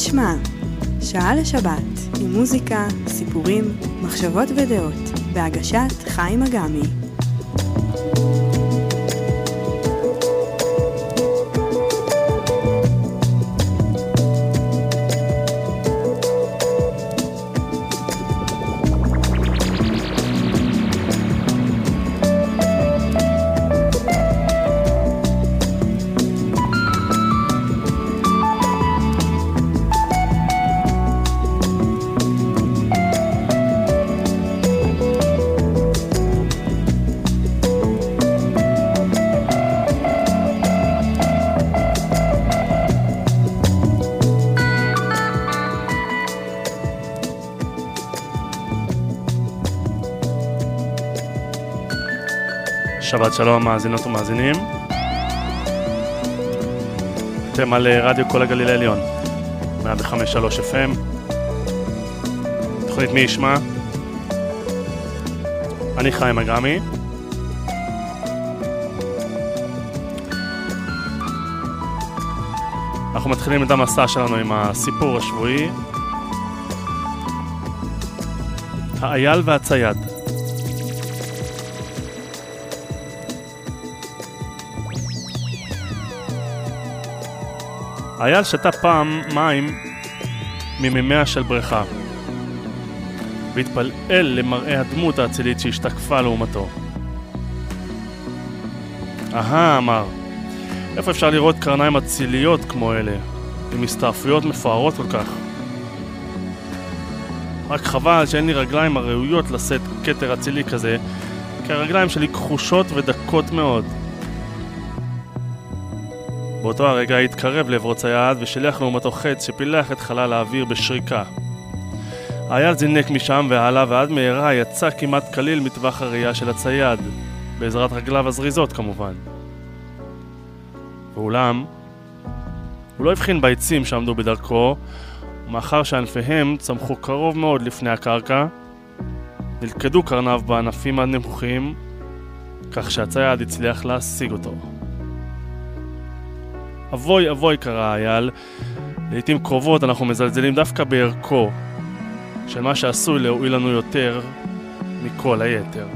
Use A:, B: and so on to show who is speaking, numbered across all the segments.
A: ישמע? שעה לשבת, עם מוזיקה, סיפורים, מחשבות ודעות, בהגשת חיים אגמי.
B: שבת שלום מאזינות ומאזינים. אתם על אה, רדיו כל הגליל העליון, 105.3 FM. תוכנית מי ישמע? אני חיים אגמי. אנחנו מתחילים את המסע שלנו עם הסיפור השבועי. האייל והצייד. אייל שתה פעם מים ממימיה של בריכה והתפלאל למראה הדמות האצילית שהשתקפה לעומתו. אהה, אמר, איפה אפשר לראות קרניים אציליות כמו אלה, עם הסתעפויות מפוארות כל כך? רק חבל שאין לי רגליים הראויות לשאת כתר אצילי כזה, כי הרגליים שלי כחושות ודקות מאוד. באותו הרגע התקרב לעברו צייד ושילח לעומתו חץ שפילח את חלל האוויר בשריקה. האייל זינק משם והלאה ועד מהרה יצא כמעט כליל מטווח הראייה של הצייד, בעזרת רגליו הזריזות כמובן. ואולם, הוא לא הבחין בעצים שעמדו בדרכו, ומאחר שענפיהם צמחו קרוב מאוד לפני הקרקע, נלכדו קרניו בענפים הנמוכים, כך שהצייד הצליח להשיג אותו. אבוי אבוי קרא אייל, לעיתים קרובות אנחנו מזלזלים דווקא בערכו של מה שעשוי להועיל לנו יותר מכל היתר.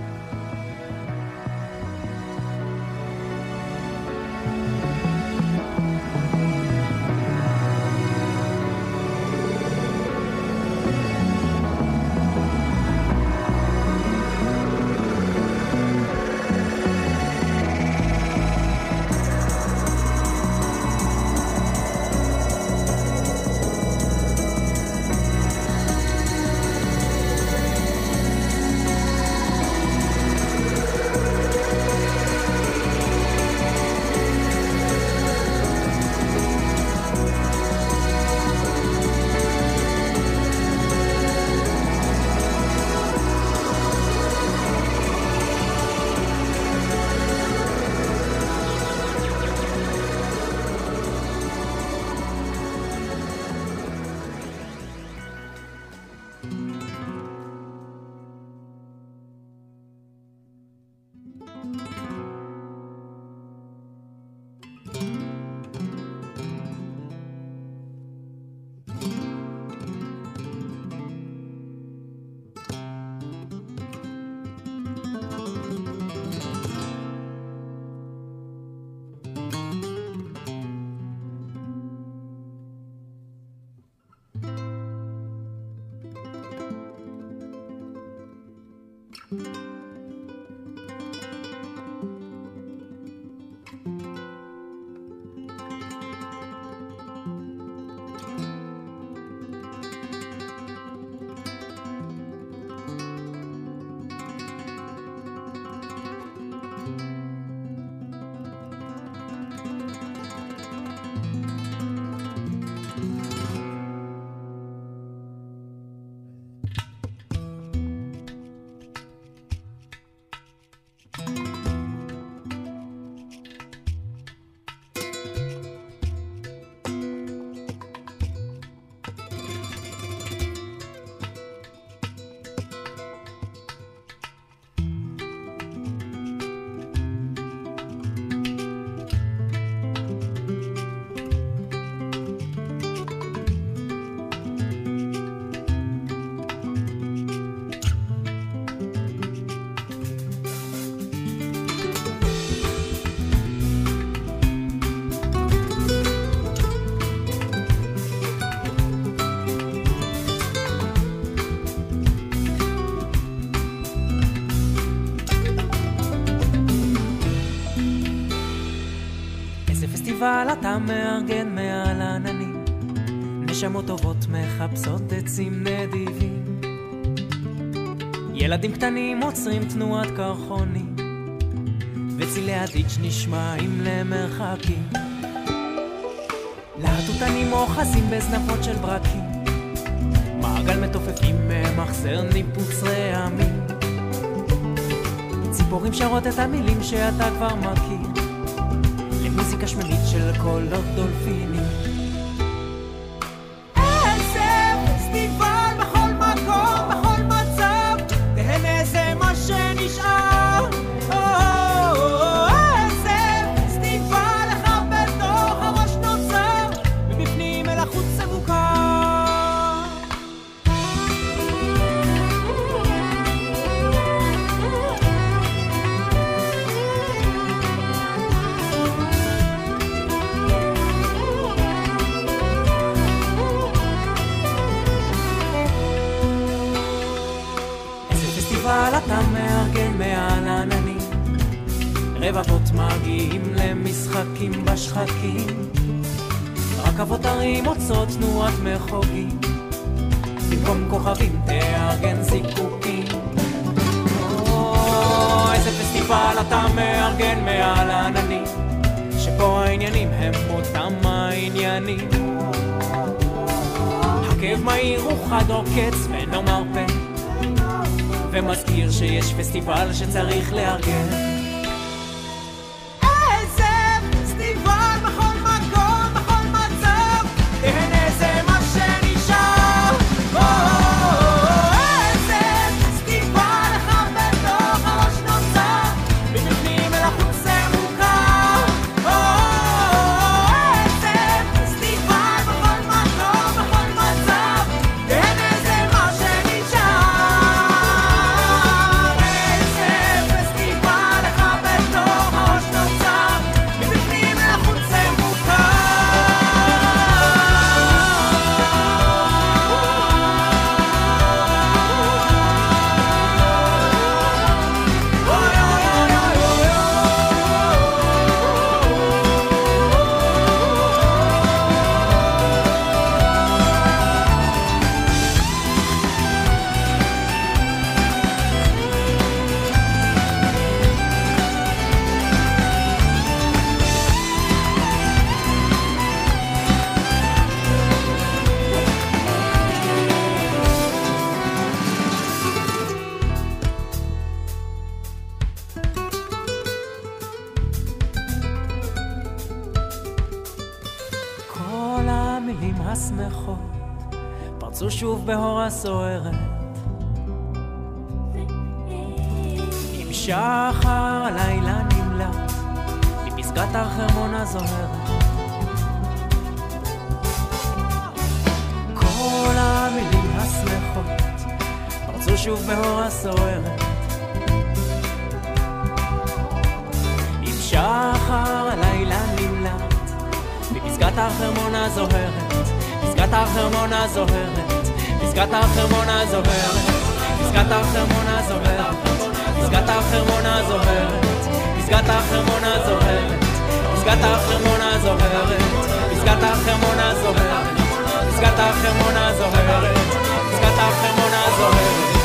C: מארגן מעל עננים, נשמות טובות מחפשות עצים נדיבים. ילדים קטנים עוצרים תנועת קרחונים, וצילי הדיץ' נשמעים למרחקים. להטוטנים אוחזים בזנבות של ברקים, מעגל מתופפים ממחזר ניפוץ רעמים. ציפורים שרות את המילים שאתה כבר מכיר, κολοτολφίνι אתה מארגן מעל עננים שפה העניינים הם אותם העניינים. הכאב מהיר הוא חד עוקץ ואינו מרפא ומזכיר שיש פסטיבל שצריך לארגן מפסגת החרמון הזוהרת. כל המילים השמחות פרצו שוב באור הסוערת. עם שחר הלילה נמלט מפסגת החרמון הזוהרת, פסגת החרמון הזוהרת. פסגת החרמון הזוהרת, פסגת החרמון הזוהרת, פסגת החרמון הזוהרת, פסגת החרמון הזוהרת, פסגת החרמון הזוהרת, פסגת החרמון הזוהרת, פסגת החרמון הזוהרת, פסגת החרמון הזוהרת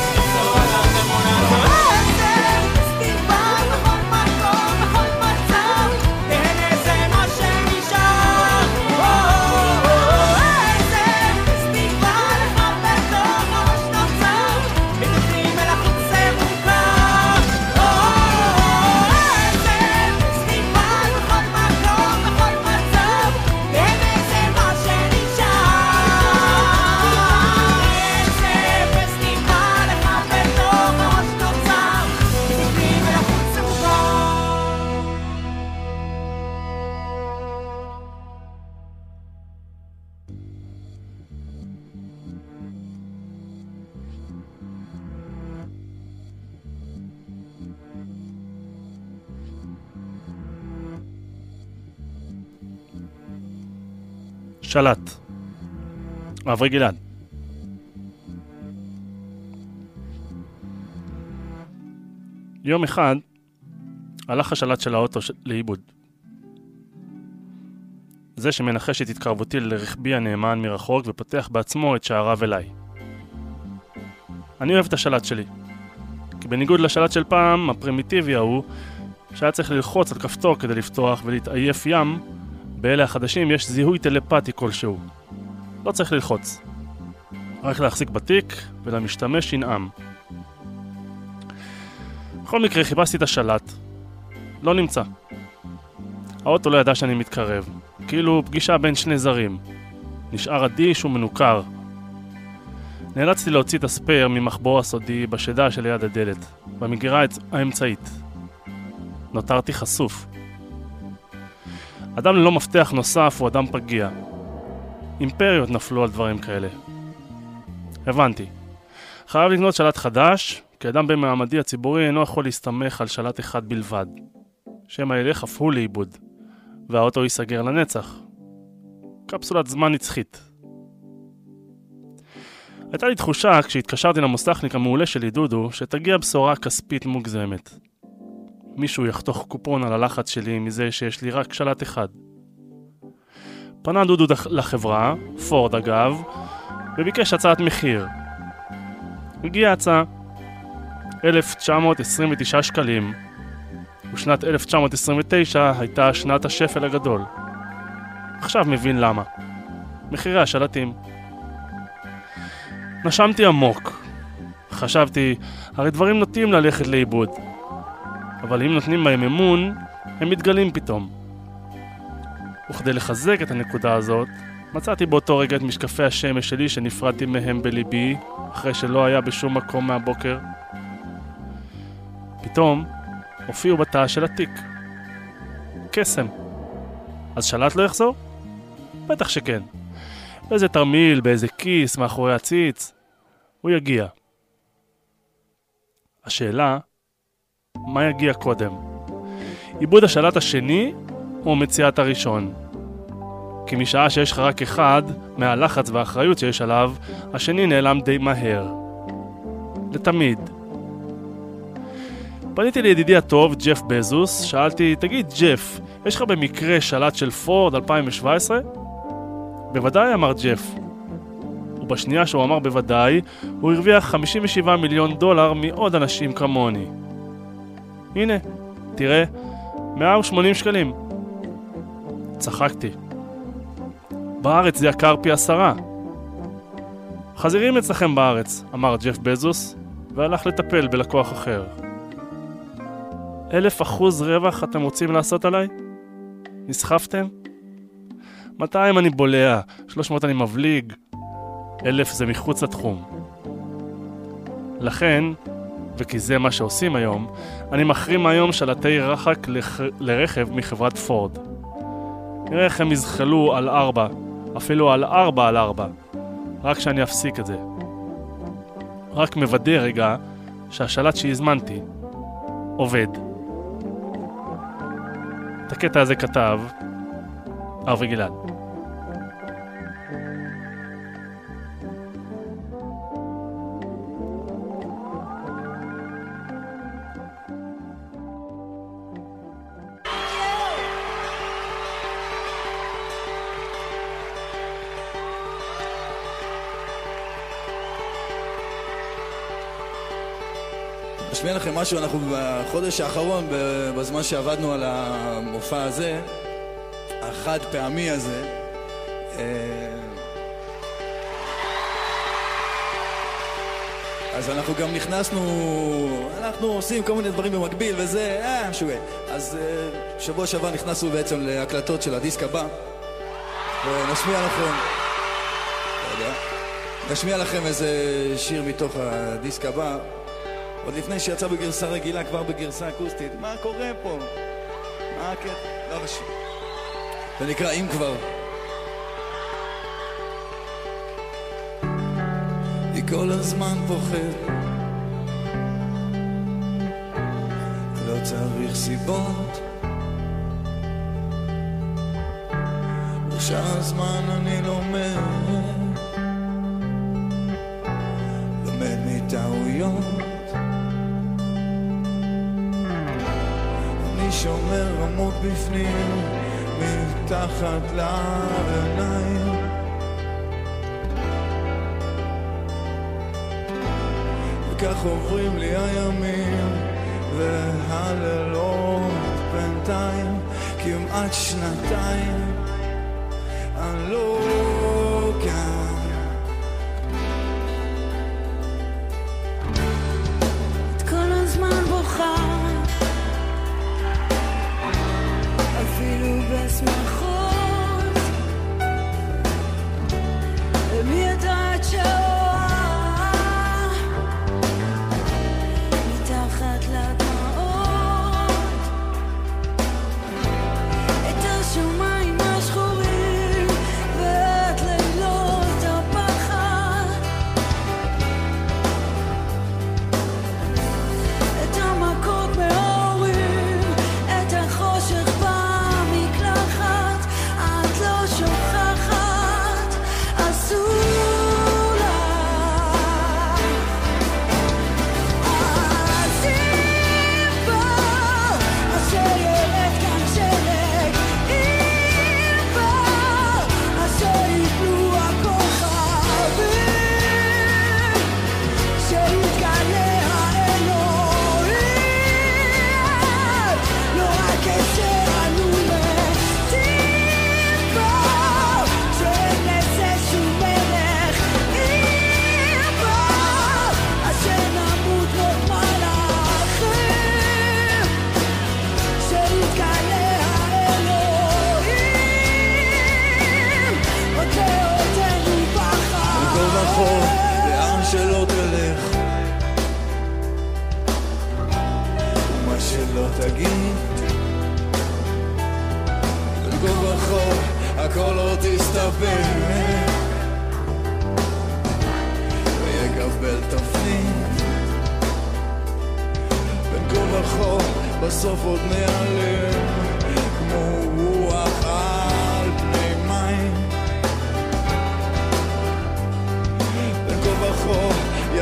B: שלט. אברי גלעד. יום אחד הלך השלט של האוטו לאיבוד. זה שמנחש את התקרבותי לרכבי הנאמן מרחוק ופותח בעצמו את שעריו אליי. אני אוהב את השלט שלי. כי בניגוד לשלט של פעם, הפרימיטיבי ההוא, שהיה צריך ללחוץ על כפתור כדי לפתוח ולהתעייף ים, באלה החדשים יש זיהוי טלפתי כלשהו. לא צריך ללחוץ. רק להחזיק בתיק ולמשתמש ינעם. בכל מקרה חיפשתי את השלט. לא נמצא. האוטו לא ידע שאני מתקרב. כאילו פגישה בין שני זרים. נשאר אדיש ומנוכר. נאלצתי להוציא את הספייר ממחבור הסודי בשדה שליד הדלת, במגירה האמצעית. נותרתי חשוף. אדם ללא מפתח נוסף הוא אדם פגיע. אימפריות נפלו על דברים כאלה. הבנתי. חייב לקנות שלט חדש, כי אדם במעמדי הציבורי אינו יכול להסתמך על שלט אחד בלבד. שמא ילך אף הוא לאיבוד, והאוטו ייסגר לנצח. קפסולת זמן נצחית. הייתה לי תחושה, כשהתקשרתי למוסכניק המעולה שלי, דודו, שתגיע בשורה כספית מוגזמת. מישהו יחתוך קופון על הלחץ שלי מזה שיש לי רק שלט אחד. פנה דודו לחברה, פורד אגב, וביקש הצעת מחיר. הגיעה הצעה 1929 שקלים, ושנת 1929 הייתה שנת השפל הגדול. עכשיו מבין למה. מחירי השלטים. נשמתי עמוק. חשבתי, הרי דברים נוטים ללכת לאיבוד. אבל אם נותנים בהם אמון, הם מתגלים פתאום. וכדי לחזק את הנקודה הזאת, מצאתי באותו רגע את משקפי השמש שלי שנפרדתי מהם בליבי, אחרי שלא היה בשום מקום מהבוקר. פתאום הופיעו בתא של התיק. קסם. אז שלט לא יחזור? בטח שכן. באיזה תרמיל, באיזה כיס, מאחורי הציץ. הוא יגיע. השאלה, מה יגיע קודם? עיבוד השלט השני או מציאת הראשון? כי משעה שיש לך רק אחד, מהלחץ והאחריות שיש עליו, השני נעלם די מהר. לתמיד. פניתי לידידי הטוב, ג'ף בזוס, שאלתי, תגיד, ג'ף, יש לך במקרה שלט של פורד 2017? בוודאי, אמר ג'ף. ובשנייה שהוא אמר בוודאי, הוא הרוויח 57 מיליון דולר מעוד אנשים כמוני. הנה, תראה, 180 שקלים. צחקתי. בארץ זה יקר פי עשרה. חזירים אצלכם בארץ, אמר ג'ף בזוס, והלך לטפל בלקוח אחר. אלף אחוז רווח אתם רוצים לעשות עליי? נסחפתם? 200 אני בולע, 300 אני מבליג, אלף זה מחוץ לתחום. לכן, וכי זה מה שעושים היום, אני מחרים היום שלטי רחק לח... לרכב מחברת פורד. נראה איך הם יזחלו על ארבע, אפילו על ארבע על ארבע, רק שאני אפסיק את זה. רק מוודא רגע שהשלט שהזמנתי עובד. את הקטע הזה כתב ארווי גלעד.
D: אשמיע לכם משהו, אנחנו בחודש האחרון, בזמן שעבדנו על המופע הזה, החד פעמי הזה, אה, אז אנחנו גם נכנסנו, אנחנו עושים כל מיני דברים במקביל וזה, אה, משוגע. אז אה, שבוע שעבר נכנסנו בעצם להקלטות של הדיסק הבא, ונשמיע לכם, לא נשמיע לכם איזה שיר מתוך הדיסק הבא. עוד לפני שיצא בגרסה רגילה, כבר בגרסה אקוסטית. מה קורה פה? מה הקטע? לא חשוב. זה נקרא אם כבר. היא כל הזמן פוחד לא צריך סיבות בשעה הזמן אני לומד שומר עמוק בפנים, מתחת לעיניים וכך עוברים לי הימים והלילות בינתיים כמעט שנתיים. אני לא כאן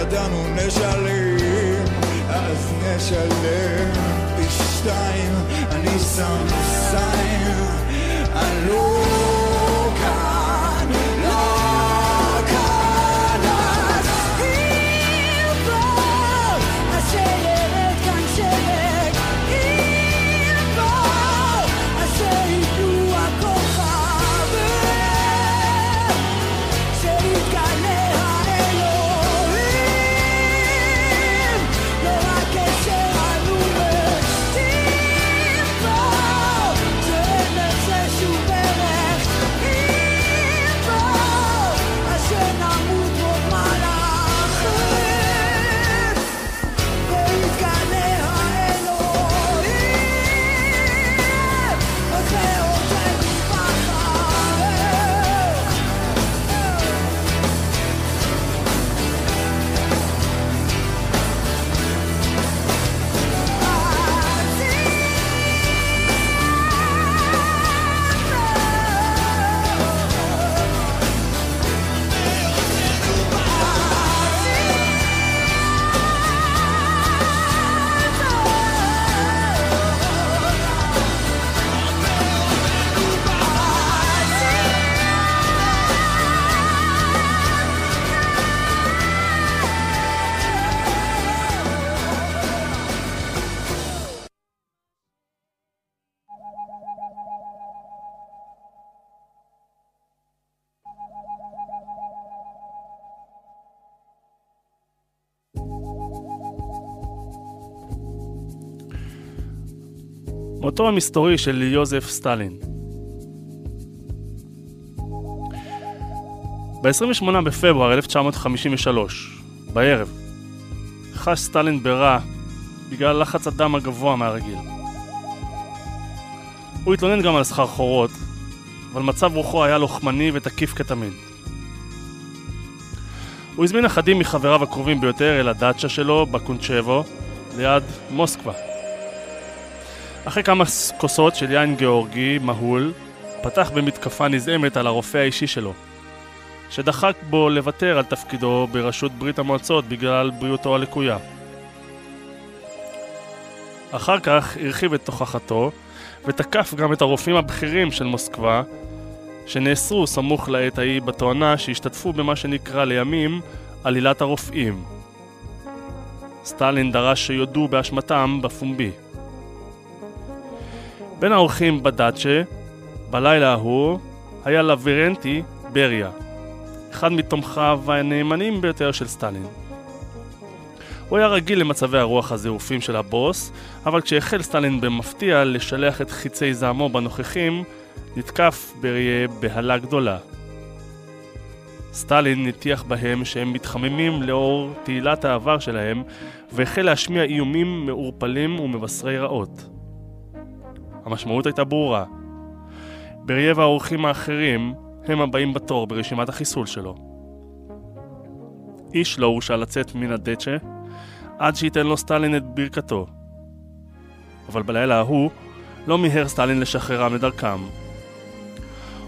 D: ידענו נשלם, אז נשלם. פי שתיים, אני שם סיים, אני
B: מותו המסתורי של יוזף סטלין. ב-28 בפברואר 1953, בערב, חש סטלין ברע בגלל לחץ הדם הגבוה מהרגיל. הוא התלונן גם על סחרחורות, אבל מצב רוחו היה לוחמני ותקיף כתמיד. הוא הזמין אחדים מחבריו הקרובים ביותר אל הדאצ'ה שלו בקונצ'בו, ליד מוסקבה. אחרי כמה כוסות של יין גיאורגי מהול, פתח במתקפה נזעמת על הרופא האישי שלו, שדחק בו לוותר על תפקידו בראשות ברית המועצות בגלל בריאותו הלקויה. אחר כך הרחיב את תוכחתו ותקף גם את הרופאים הבכירים של מוסקבה, שנאסרו סמוך לעת ההיא בתואנה שהשתתפו במה שנקרא לימים עלילת הרופאים. סטלין דרש שיודו באשמתם בפומבי. בין האורחים בדאצ'ה, בלילה ההוא, היה לווירנטי בריה, אחד מתומכיו הנאמנים ביותר של סטלין. הוא היה רגיל למצבי הרוח הזעופים של הבוס, אבל כשהחל סטלין במפתיע לשלח את חיצי זעמו בנוכחים, נתקף בריה בהלה גדולה. סטלין הטיח בהם שהם מתחממים לאור תהילת העבר שלהם, והחל להשמיע איומים מעורפלים ומבשרי רעות. המשמעות הייתה ברורה. בריה והאורחים האחרים הם הבאים בתור ברשימת החיסול שלו. איש לא הורשה לצאת מן הדצ'ה עד שייתן לו סטלין את ברכתו. אבל בלילה ההוא לא מיהר סטלין לשחררם לדרכם.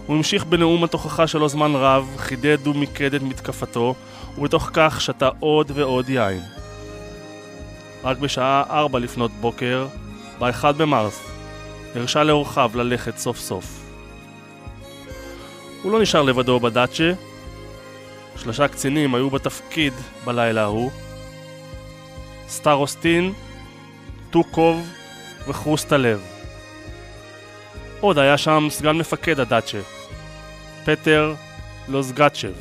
B: הוא המשיך בנאום התוכחה שלו זמן רב, חידד ומיקד את מתקפתו, ובתוך כך שתה עוד ועוד יין. רק בשעה ארבע לפנות בוקר, ב-1 במרס, הרשה לאורחיו ללכת סוף סוף. הוא לא נשאר לבדו בדאצ'ה, שלושה קצינים היו בתפקיד בלילה ההוא, סטרוסטין, טוקוב וחרוסט הלב. עוד היה שם סגן מפקד הדאצ'ה, פטר לוזגצ'ב,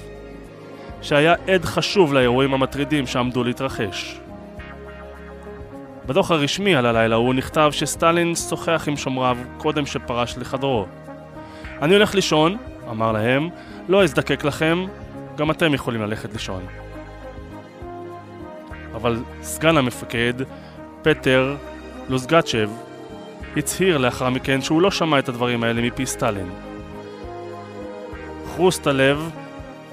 B: שהיה עד חשוב לאירועים המטרידים שעמדו להתרחש. בדוח הרשמי על הלילה הוא נכתב שסטלין שוחח עם שומריו קודם שפרש לחדרו. אני הולך לישון, אמר להם, לא אזדקק לכם, גם אתם יכולים ללכת לישון. אבל סגן המפקד, פטר לוזגצ'ב, הצהיר לאחר מכן שהוא לא שמע את הדברים האלה מפי סטלין. חרוסט הלב,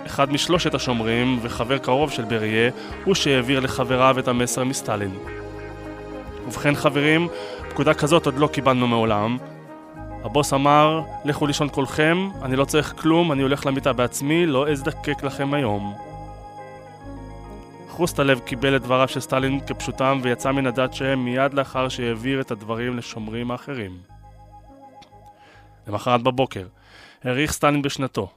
B: אחד משלושת השומרים וחבר קרוב של בריה, הוא שהעביר לחבריו את המסר מסטלין. ובכן חברים, פקודה כזאת עוד לא קיבלנו מעולם. הבוס אמר, לכו לישון כולכם, אני לא צריך כלום, אני הולך למיטה בעצמי, לא אזדקק לכם היום. חוסטלב קיבל את דבריו של סטלין כפשוטם ויצא מן הדת שהם מיד לאחר שהעביר את הדברים לשומרים האחרים. למחרת בבוקר, האריך סטלין בשנתו.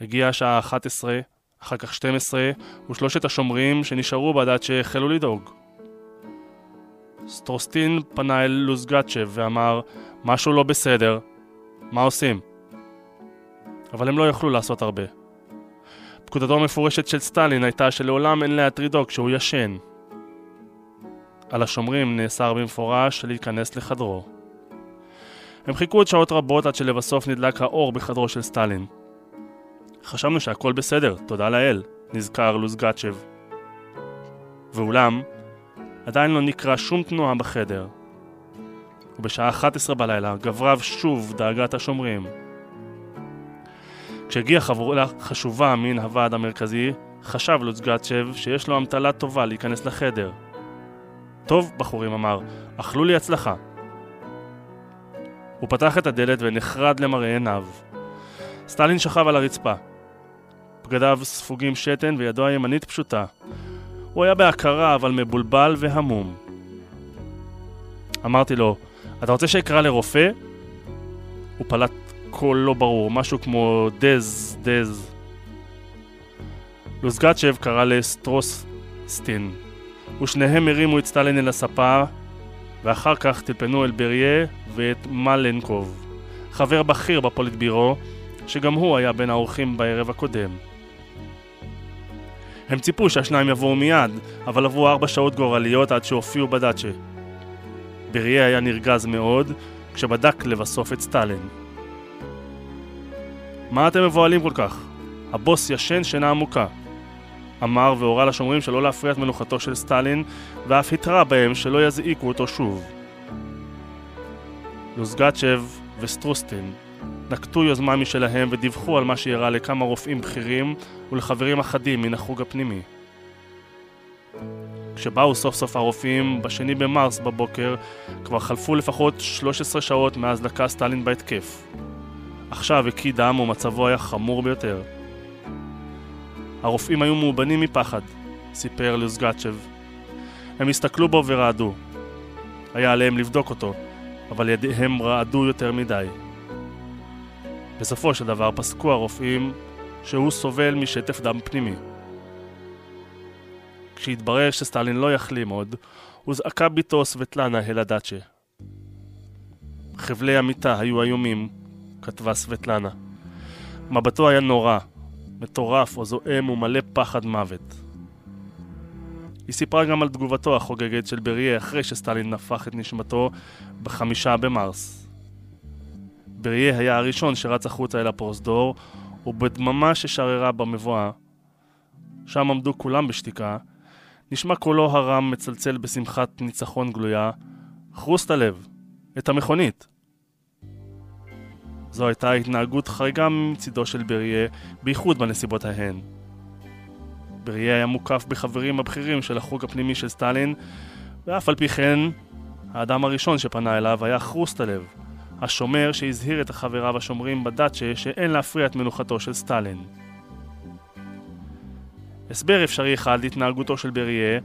B: הגיעה השעה 11, אחר כך 12, ושלושת השומרים שנשארו בדת שהחלו לדאוג. סטרוסטין פנה אל לוזגצ'ב ואמר, משהו לא בסדר, מה עושים? אבל הם לא יכלו לעשות הרבה. פקודתו המפורשת של סטלין הייתה שלעולם אין להטרידו כשהוא ישן. על השומרים נאסר במפורש להיכנס לחדרו. הם חיכו עוד שעות רבות עד שלבסוף נדלק האור בחדרו של סטלין. חשבנו שהכל בסדר, תודה לאל, נזכר לוזגצ'ב. ואולם, עדיין לא נקרא שום תנועה בחדר. ובשעה 11 בלילה גברה שוב דאגת השומרים. כשהגיעה חבורה חשובה מן הוועד המרכזי, חשב לוצגצ'ב שיש לו אמתלה טובה להיכנס לחדר. טוב, בחורים אמר, אכלו לי הצלחה. הוא פתח את הדלת ונחרד למראה עיניו. סטלין שכב על הרצפה. בגדיו ספוגים שתן וידו הימנית פשוטה. הוא היה בהכרה אבל מבולבל והמום. אמרתי לו, אתה רוצה שאקרא לרופא? הוא פלט קול לא ברור, משהו כמו דז, דז. לוזגצ'ב קרא לסטרוסטין, ושניהם הרימו את סטלין אל הספה, ואחר כך טלפנו אל בריה ואת מלנקוב, חבר בכיר בפוליטבירו, שגם הוא היה בין האורחים בערב הקודם. הם ציפו שהשניים יבואו מיד, אבל עברו ארבע שעות גורליות עד שהופיעו בדאצ'ה. בריה היה נרגז מאוד, כשבדק לבסוף את סטלין. מה אתם מבוהלים כל כך? הבוס ישן שינה עמוקה. אמר והורה לשומרים שלא להפריע את מנוחתו של סטלין, ואף התרה בהם שלא יזעיקו אותו שוב. לוזגצ'ב וסטרוסטין נקטו יוזמה משלהם ודיווחו על מה שאירע לכמה רופאים בכירים ולחברים אחדים מן החוג הפנימי. כשבאו סוף סוף הרופאים, בשני במרס בבוקר, כבר חלפו לפחות 13 שעות מאז לקה סטלין בהתקף. עכשיו הקיא דם ומצבו היה חמור ביותר. הרופאים היו מאובנים מפחד, סיפר לוזגצ'ב. הם הסתכלו בו ורעדו. היה עליהם לבדוק אותו, אבל ידיהם רעדו יותר מדי. בסופו של דבר פסקו הרופאים שהוא סובל משטף דם פנימי. כשהתברר שסטלין לא יחלים עוד, הוזעקה בתו סבטלנה הדאצ'ה. חבלי המיטה היו איומים, כתבה סבטלנה. מבטו היה נורא, מטורף או זועם ומלא פחד מוות. היא סיפרה גם על תגובתו החוגגת של בריה אחרי שסטלין נפח את נשמתו בחמישה במרס. בריה היה הראשון שרץ החוצה אל הפרוזדור, ובדממה ששררה במבואה, שם עמדו כולם בשתיקה, נשמע קולו הרם מצלצל בשמחת ניצחון גלויה, חרוסת הלב, את המכונית. זו הייתה התנהגות חריגה מצידו של בריה, בייחוד בנסיבות ההן. בריה היה מוקף בחברים הבכירים של החוג הפנימי של סטלין, ואף על פי כן, האדם הראשון שפנה אליו היה חרוסטלב, השומר שהזהיר את חבריו השומרים בדאצ'ה שאין להפריע את מנוחתו של סטלין. הסבר אפשרי אחד להתנהגותו של בריה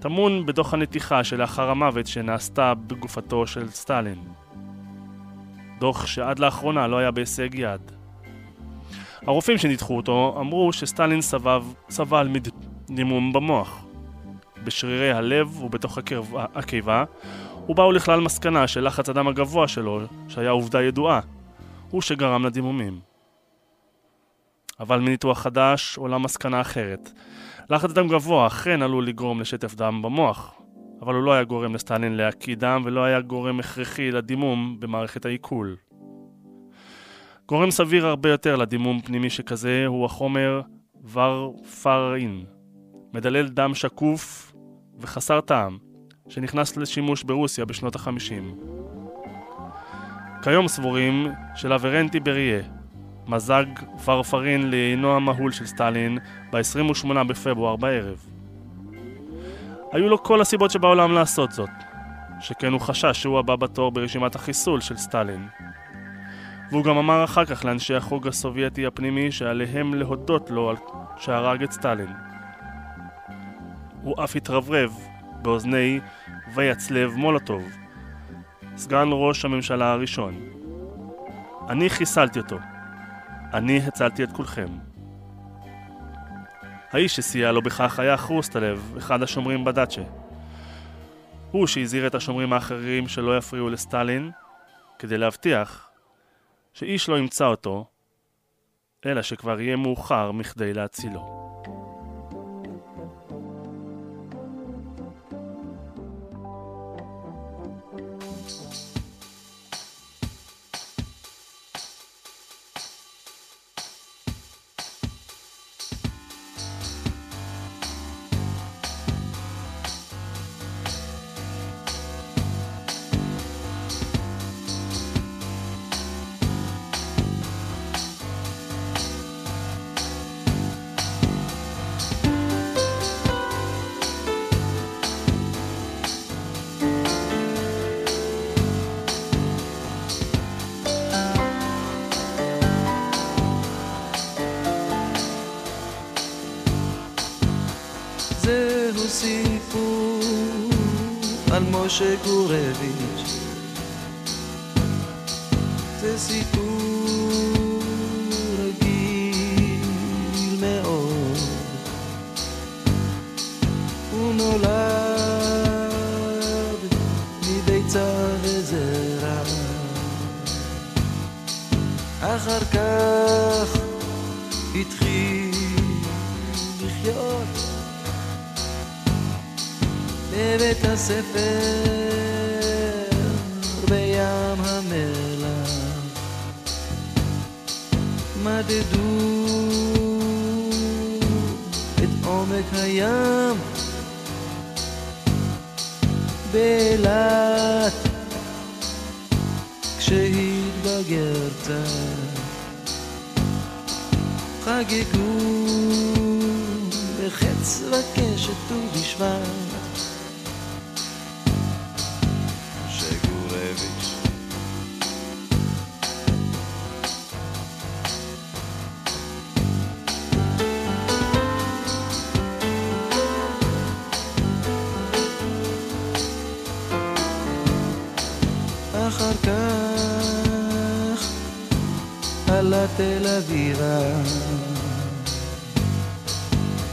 B: טמון בדוח הנתיחה שלאחר המוות שנעשתה בגופתו של סטלין. דוח שעד לאחרונה לא היה בהישג יד. הרופאים שניתחו אותו אמרו שסטלין סבב, סבל מדימום במוח, בשרירי הלב ובתוך הקרבה, הקיבה, ובאו לכלל מסקנה שלחץ הדם הגבוה שלו, שהיה עובדה ידועה, הוא שגרם לדימומים. אבל מניתוח חדש עולה מסקנה אחרת. לחץ דם גבוה אכן עלול לגרום לשטף דם במוח, אבל הוא לא היה גורם לסטלין להקיא דם ולא היה גורם הכרחי לדימום במערכת העיכול. גורם סביר הרבה יותר לדימום פנימי שכזה הוא החומר ורפרין, מדלל דם שקוף וחסר טעם, שנכנס לשימוש ברוסיה בשנות החמישים. כיום סבורים שלאברנטי בריה, מזג ורפרין לעינו המהול של סטלין ב-28 בפברואר בערב. היו לו כל הסיבות שבעולם לעשות זאת, שכן הוא חשש שהוא הבא בתור ברשימת החיסול של סטלין. והוא גם אמר אחר כך לאנשי החוג הסובייטי הפנימי שעליהם להודות לו על שהרג את סטלין. הוא אף התרברב באוזני ויצלב מולוטוב, סגן ראש הממשלה הראשון. אני חיסלתי אותו. אני הצלתי את כולכם. האיש שסייע לו בכך היה חרוסטלב, אחד השומרים בדאצ'ה. הוא שהזהיר את השומרים האחרים שלא יפריעו לסטלין, כדי להבטיח שאיש לא ימצא אותו, אלא שכבר יהיה מאוחר מכדי להצילו.
E: על משה גורביץ' זה סיפור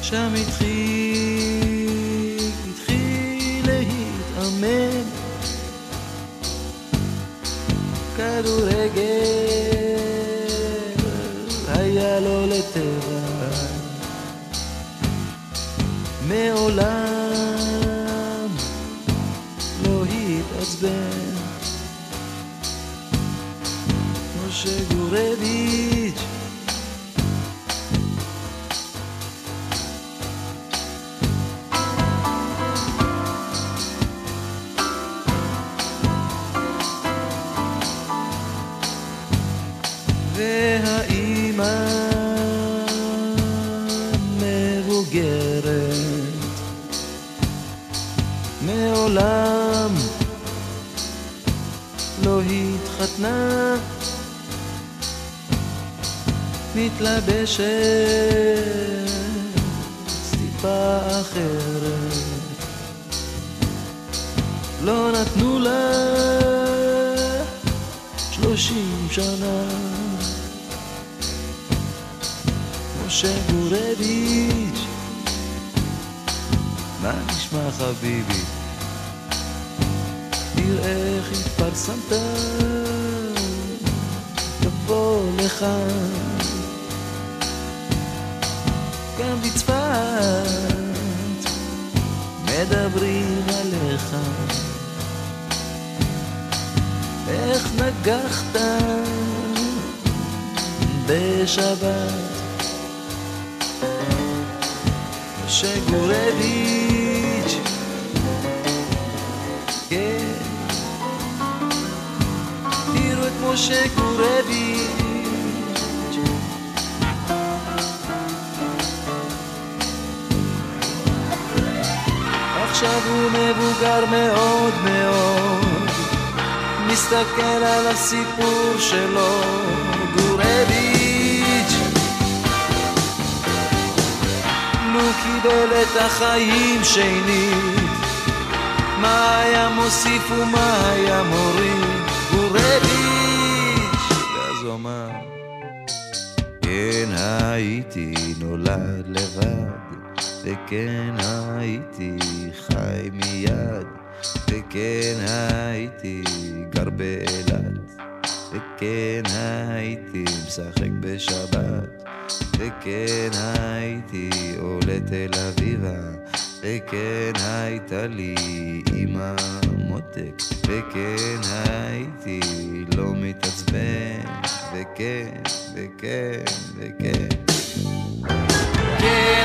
E: שם התחיל, התחיל להתאמן. כדורגל מתלבשת טיפה אחרת. לא נתנו לה שלושים שנה. משה גורביץ' מה נשמע חביבי? תראה איך התפרסמת תבוא לכאן גם בצפת. מדברים עליך. איך נגחת בשבת? משה גורביץ' כן. תראו את משה גורביץ' עכשיו הוא מבוגר מאוד מאוד. מסתכל על הסיפור שלו גורביץ' לו קיבל את החיים שנית מה היה מוסיף ומה היה מוריד? גורביץ' ואז הוא אמר כן הייתי נולד לבד וכן הייתי חי מיד וכן הייתי גר באילת וכן הייתי משחק בשבת וכן הייתי עולה תל אביבה וכן הייתה לי אמא מותק וכן הייתי לא מתעצבן וכן וכן וכן. כן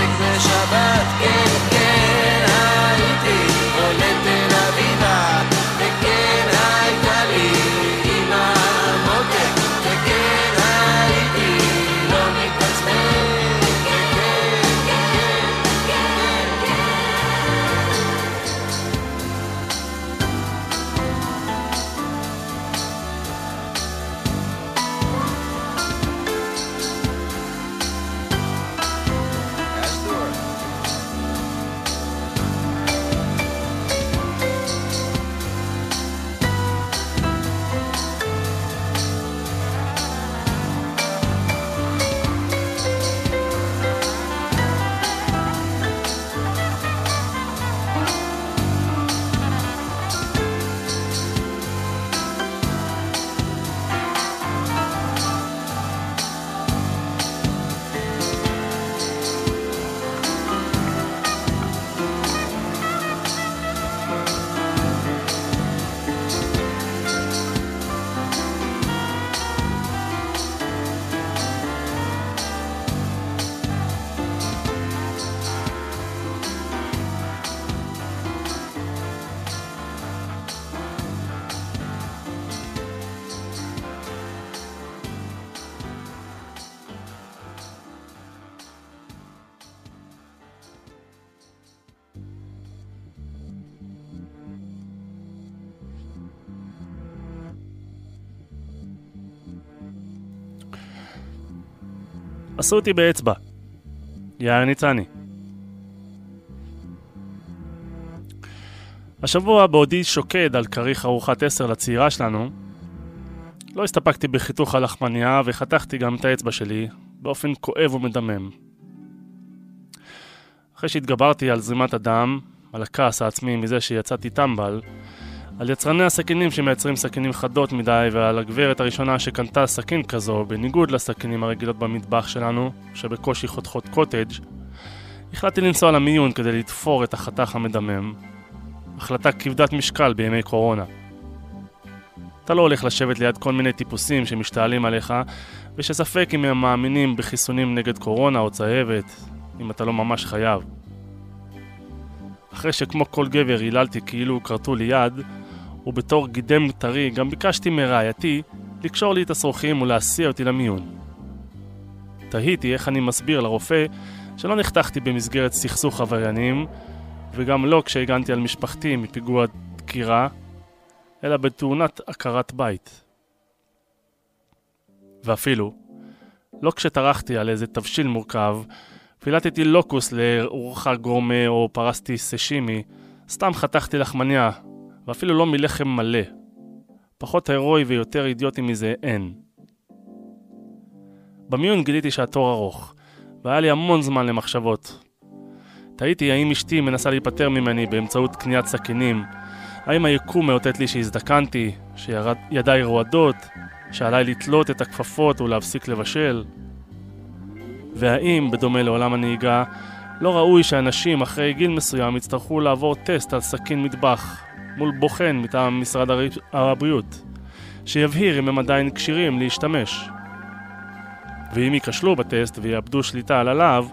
B: עשו אותי באצבע. יאיר ניצני. השבוע בעודי שוקד על כריך ארוחת עשר לצעירה שלנו, לא הסתפקתי בחיתוך הלחמניה וחתכתי גם את האצבע שלי באופן כואב ומדמם. אחרי שהתגברתי על זרימת הדם, על הכעס העצמי מזה שיצאתי טמבל, על יצרני הסכינים שמייצרים סכינים חדות מדי ועל הגברת הראשונה שקנתה סכין כזו בניגוד לסכינים הרגילות במטבח שלנו, שבקושי חותכות קוטג', החלטתי לנסוע למיון כדי לתפור את החתך המדמם. החלטה כבדת משקל בימי קורונה. אתה לא הולך לשבת ליד כל מיני טיפוסים שמשתעלים עליך, ושספק אם הם מאמינים בחיסונים נגד קורונה או צהבת, אם אתה לא ממש חייב. אחרי שכמו כל גבר היללתי כאילו כרתו לי יד, ובתור גידם טרי גם ביקשתי מרעייתי לקשור לי את השרוכים ולהסיע אותי למיון. תהיתי איך אני מסביר לרופא שלא נחתכתי במסגרת סכסוך עבריינים, וגם לא כשהגנתי על משפחתי מפיגוע דקירה, אלא בתאונת עקרת בית. ואפילו, לא כשטרחתי על איזה תבשיל מורכב, פילטתי לוקוס לארוחה גורמה או פרסתי סשימי, סתם חתכתי לחמניה, ואפילו לא מלחם מלא. פחות הירואי ויותר אידיוטי מזה אין. במיון גיליתי שהתור ארוך, והיה לי המון זמן למחשבות. תהיתי האם אשתי מנסה להיפטר ממני באמצעות קניית סכינים, האם היקום מאותת לי שהזדקנתי, שידיי רועדות, שעליי לתלות את הכפפות ולהפסיק לבשל? והאם, בדומה לעולם הנהיגה, לא ראוי שאנשים אחרי גיל מסוים יצטרכו לעבור טסט על סכין מטבח מול בוחן מטעם משרד הבריאות, שיבהיר אם הם עדיין כשירים להשתמש. ואם ייכשלו בטסט ויאבדו שליטה על הלאו,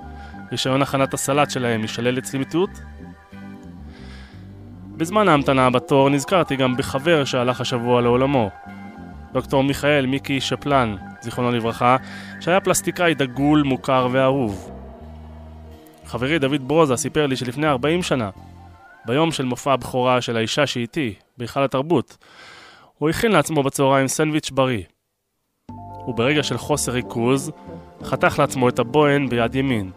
B: רישיון הכנת הסלט שלהם יישלל לצמיתות? בזמן ההמתנה בתור נזכרתי גם בחבר שהלך השבוע לעולמו. דוקטור מיכאל מיקי שפלן, זיכרונו לברכה, שהיה פלסטיקאי דגול, מוכר ואהוב. חברי דוד ברוזה סיפר לי שלפני 40 שנה, ביום של מופע הבכורה של האישה שאיתי, בהיכל התרבות, הוא הכין לעצמו בצהריים סנדוויץ' בריא. וברגע של חוסר ריכוז, חתך לעצמו את הבוהן ביד ימין.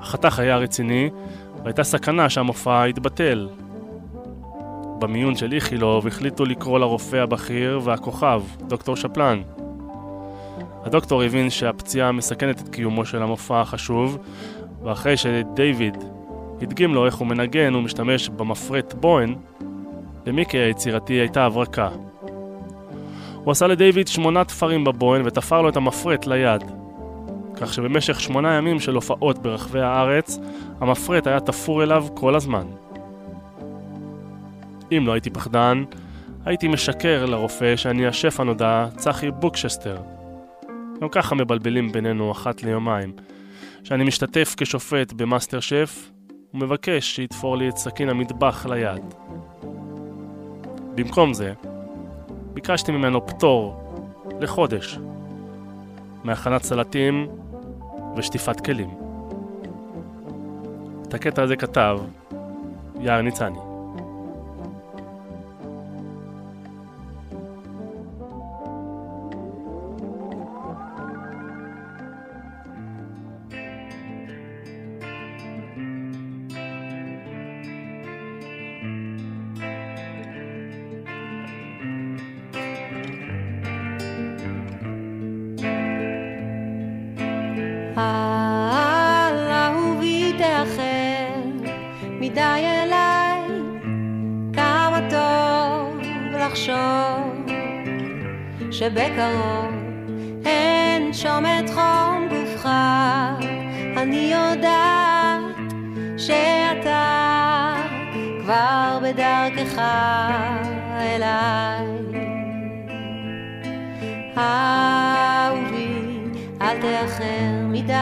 B: החתך היה רציני, והייתה סכנה שהמופע יתבטל. במיון של איכילוב החליטו לקרוא לרופא הבכיר והכוכב, דוקטור שפלן. הדוקטור הבין שהפציעה מסכנת את קיומו של המופע החשוב, ואחרי שדייוויד הדגים לו איך הוא מנגן ומשתמש במפרט בוהן, למיקי היצירתי הייתה הברקה. הוא עשה לדייוויד שמונה תפרים בבוהן ותפר לו את המפרט ליד. כך שבמשך שמונה ימים של הופעות ברחבי הארץ, המפרט היה תפור אליו כל הזמן. אם לא הייתי פחדן, הייתי משקר לרופא שאני השף הנודע, צחי בוקשסטר. גם ככה מבלבלים בינינו אחת ליומיים. שאני משתתף כשופט במאסטר שף, ומבקש שיתפור לי את סכין המטבח ליד. במקום זה, ביקשתי ממנו פטור לחודש מהכנת סלטים ושטיפת כלים. את הקטע הזה כתב יאיר ניצני.
F: לחשוב שבקרוב אנשום את חום גופך, אני יודעת שאתה כבר בדרכך אליי. אהובי, אל תאחר מדי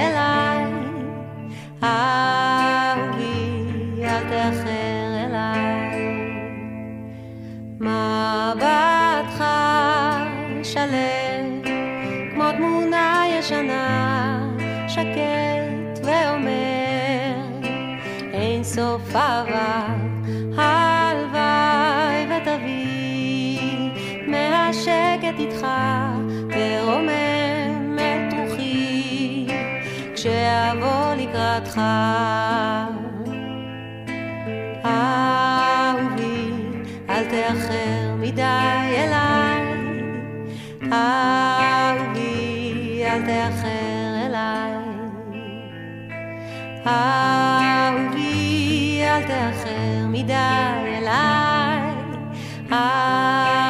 F: אליי. אהובי, אל תאחר מבטך שלם, כמו תמונה ישנה, שקט ואומר, אין סוף אהבה, הלוואי ותביא, מהשקט איתך תרומם את רוחי, כשאבוא לקראתך. אהובי, אל תאחר מדי אליי. אהובי, אל תאחר אליי. אהובי, אל תאחר מדי אליי. אהובי,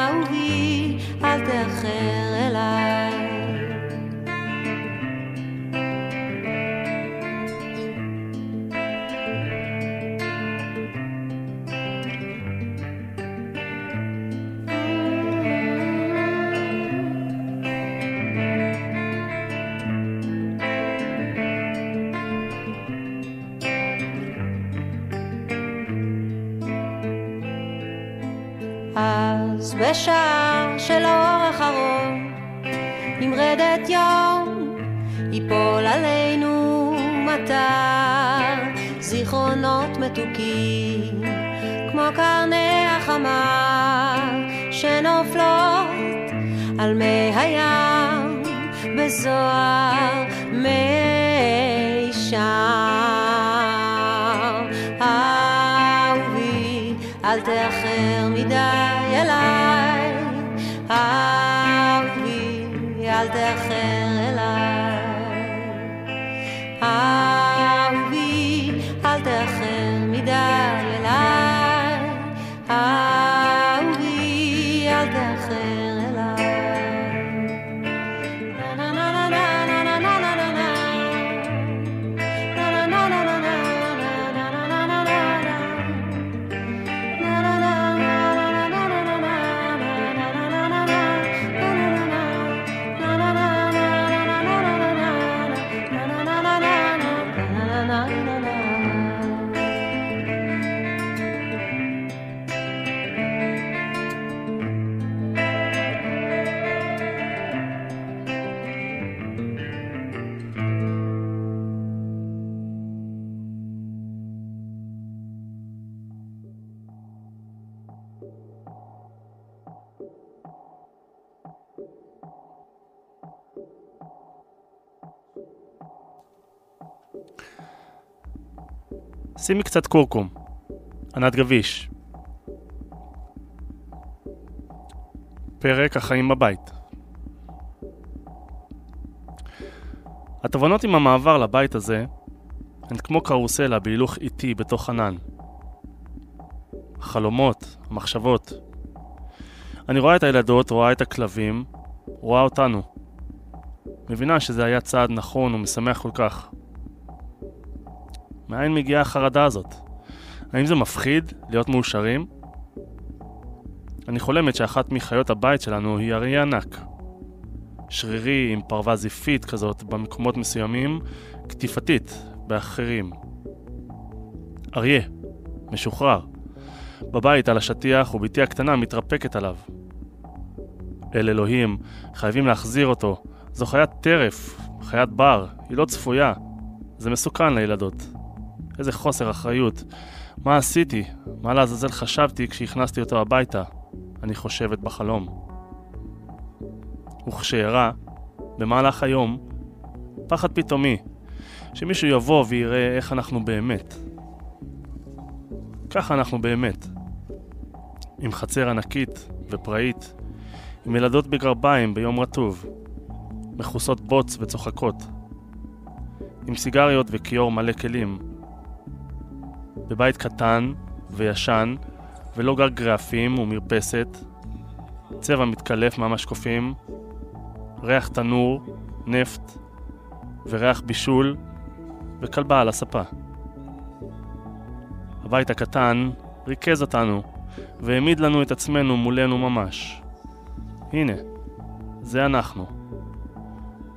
F: אז בשעה של אור אחרון, נמרדת יום, ייפול עלינו מטר, זיכרונות מתוקים, כמו קרני החמה, שנופלות על מי הים, בזוהר. מי
B: שימי קצת קורקום. ענת גביש. פרק החיים בבית. התובנות עם המעבר לבית הזה הן כמו קרוסלה בהילוך איטי בתוך ענן. החלומות, המחשבות. אני רואה את הילדות, רואה את הכלבים, רואה אותנו. מבינה שזה היה צעד נכון ומשמח כל כך. מאין מגיעה החרדה הזאת? האם זה מפחיד להיות מאושרים? אני חולמת שאחת מחיות הבית שלנו היא אריה ענק. שרירי עם פרווה זיפית כזאת במקומות מסוימים, קטיפתית באחרים. אריה, משוחרר. בבית על השטיח ובתי הקטנה מתרפקת עליו. אל אלוהים, חייבים להחזיר אותו. זו חיית טרף, חיית בר, היא לא צפויה. זה מסוכן לילדות. איזה חוסר אחריות. מה עשיתי? מה לעזאזל חשבתי כשהכנסתי אותו הביתה? אני חושבת בחלום. וכשאירע, במהלך היום, פחד פתאומי, שמישהו יבוא ויראה איך אנחנו באמת. ככה אנחנו באמת. עם חצר ענקית ופראית, עם ילדות בגרביים ביום רטוב, מכוסות בוץ וצוחקות, עם סיגריות וכיור מלא כלים, בבית קטן וישן, ולא גג גרפים ומרפסת, צבע מתקלף מהמשקופים, ריח תנור, נפט, וריח בישול, וכלבה על הספה. הבית הקטן ריכז אותנו, והעמיד לנו את עצמנו מולנו ממש. הנה, זה אנחנו.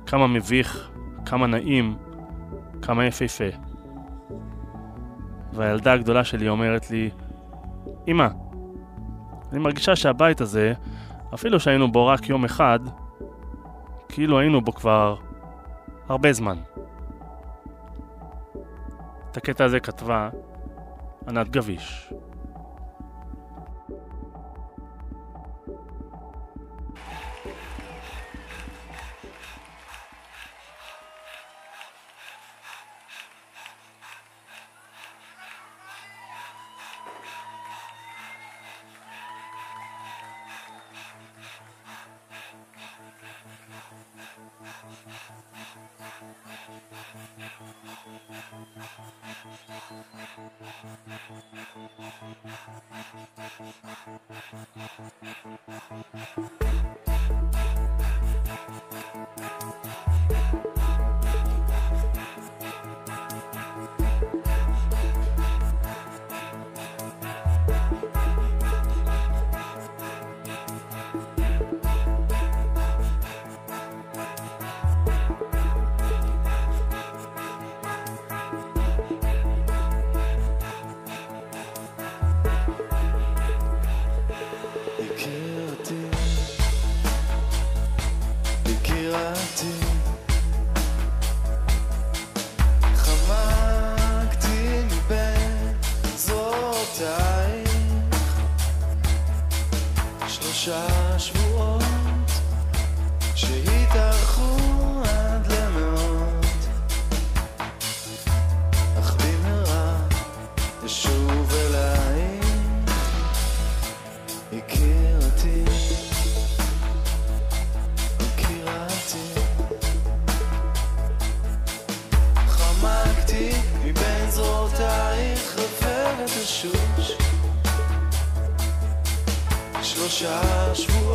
B: כמה מביך, כמה נעים, כמה יפהפה. והילדה הגדולה שלי אומרת לי, אמא, אני מרגישה שהבית הזה, אפילו שהיינו בו רק יום אחד, כאילו היינו בו כבר הרבה זמן. את הקטע הזה כתבה ענת גביש.
G: שלושה שבועות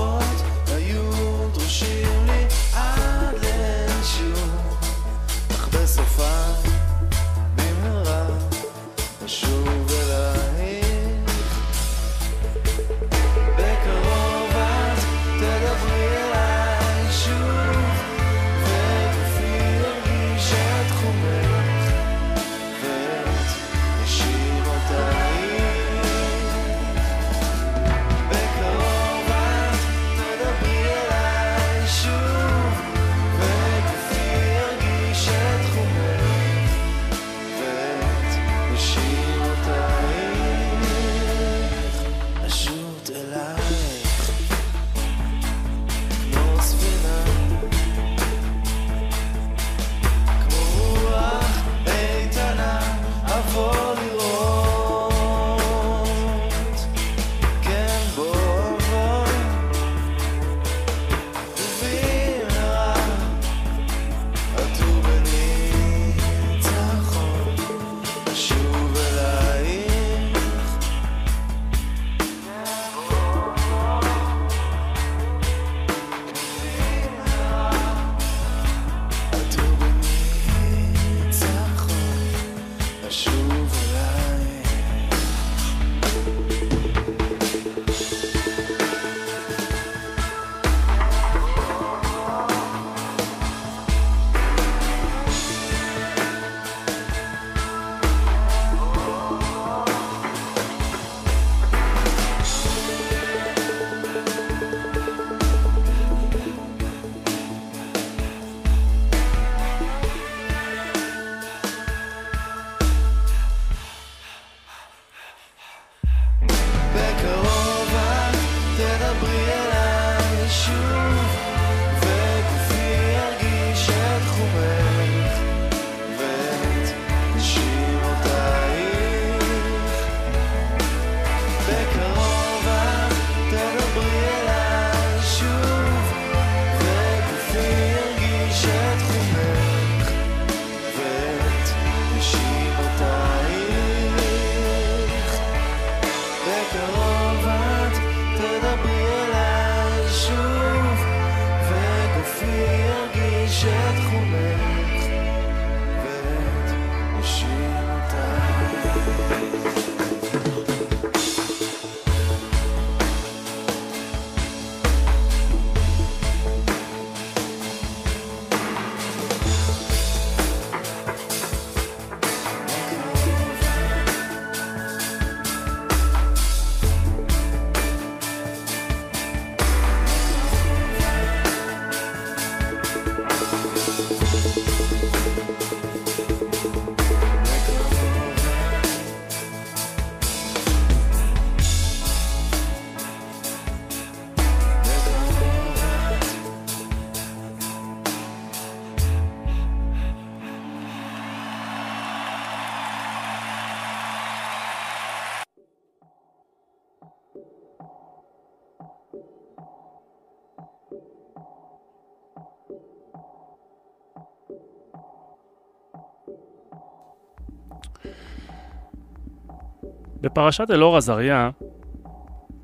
B: בפרשת אלאור עזריה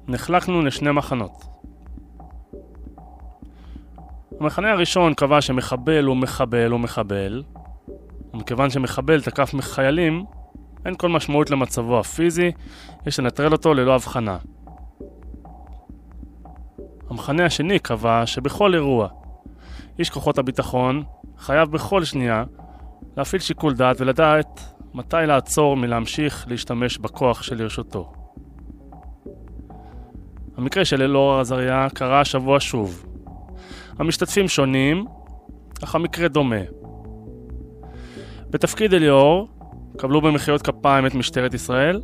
B: נחלקנו לשני מחנות. המחנה הראשון קבע שמחבל הוא מחבל הוא מחבל, ומכיוון שמחבל תקף חיילים, אין כל משמעות למצבו הפיזי, יש לנטרל אותו ללא הבחנה. המחנה השני קבע שבכל אירוע, איש כוחות הביטחון חייב בכל שנייה להפעיל שיקול דעת ולדעת מתי לעצור מלהמשיך להשתמש בכוח שלרשותו. המקרה של אלאור עזריה קרה השבוע שוב. המשתתפים שונים, אך המקרה דומה. בתפקיד אליאור קבלו במחיאות כפיים את משטרת ישראל,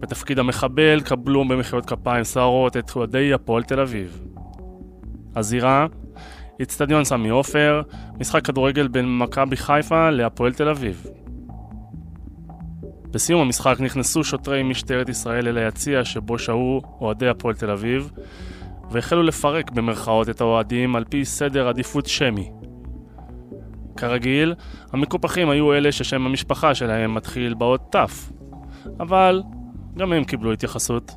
B: בתפקיד המחבל קבלו במחיאות כפיים סוערות את אוהדי הפועל תל אביב. הזירה, אצטדיון סמי עופר, משחק כדורגל בין מכבי חיפה להפועל תל אביב. בסיום המשחק נכנסו שוטרי משטרת ישראל אל היציע שבו שהו אוהדי הפועל תל אביב והחלו לפרק במרכאות את האוהדים על פי סדר עדיפות שמי. כרגיל, המקופחים היו אלה ששם המשפחה שלהם מתחיל באות ת', אבל גם הם קיבלו התייחסות.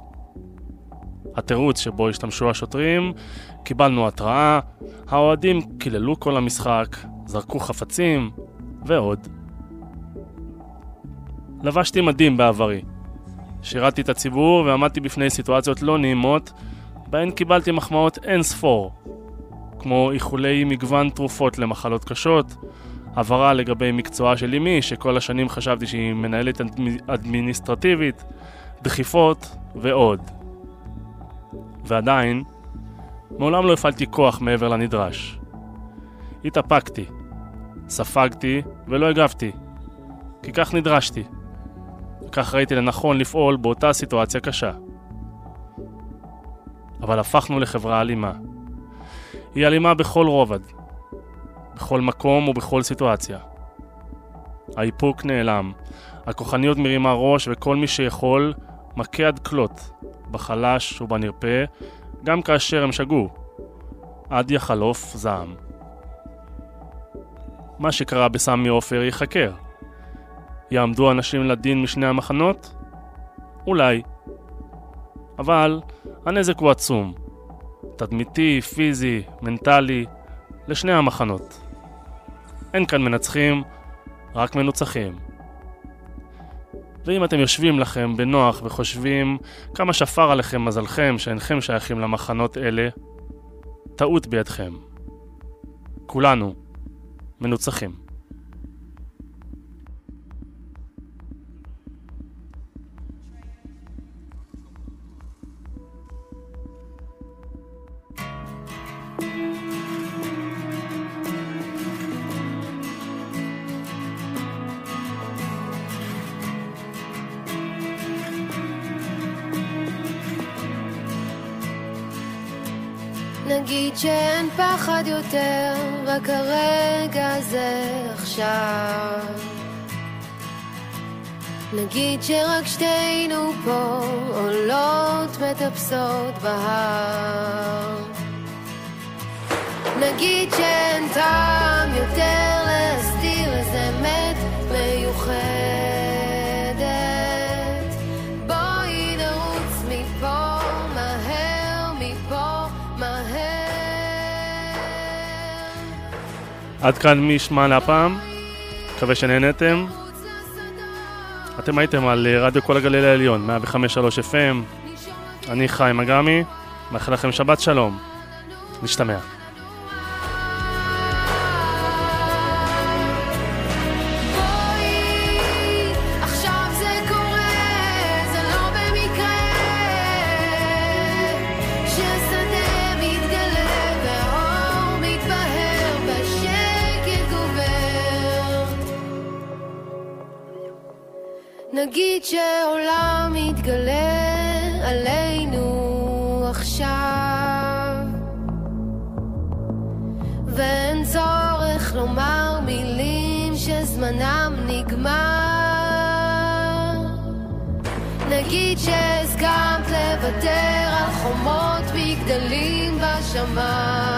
B: התירוץ שבו השתמשו השוטרים, קיבלנו התראה, האוהדים קיללו כל המשחק, זרקו חפצים, ועוד. לבשתי מדים בעברי. שירתתי את הציבור ועמדתי בפני סיטואציות לא נעימות, בהן קיבלתי מחמאות אין ספור, כמו איחולי מגוון תרופות למחלות קשות, הבהרה לגבי מקצועה של אמי, שכל השנים חשבתי שהיא מנהלת אדמ- אדמיניסטרטיבית, דחיפות ועוד. ועדיין, מעולם לא הפעלתי כוח מעבר לנדרש. התאפקתי, ספגתי ולא הגבתי, כי כך נדרשתי. כך ראיתי לנכון לפעול באותה סיטואציה קשה. אבל הפכנו לחברה אלימה. היא אלימה בכל רובד, בכל מקום ובכל סיטואציה. האיפוק נעלם, הכוחניות מרימה ראש וכל מי שיכול מכה עד כלות, בחלש ובנרפה, גם כאשר הם שגו, עד יחלוף זעם. מה שקרה בסמי עופר ייחקר. יעמדו אנשים לדין משני המחנות? אולי. אבל הנזק הוא עצום. תדמיתי, פיזי, מנטלי, לשני המחנות. אין כאן מנצחים, רק מנוצחים. ואם אתם יושבים לכם בנוח וחושבים כמה שפר עליכם מזלכם שאינכם שייכים למחנות אלה, טעות בידכם. כולנו מנוצחים.
H: נגיד שאין פחד יותר, רק הרגע הזה עכשיו. נגיד שרק שתינו פה עולות מטפסות בהר. נגיד שאין טעם יותר להסתיר
B: עד כאן מי ישמע להפעם, מקווה שנהנתם. אתם הייתם על אה, רדיו כל הגליל העליון, 105.3 FM, אני חיים אגמי, מאחל לכם שבת שלום, נשתמע.
H: שזמנם נגמר. נגיד שהסכמת לוותר על חומות מגדלים בשמיים.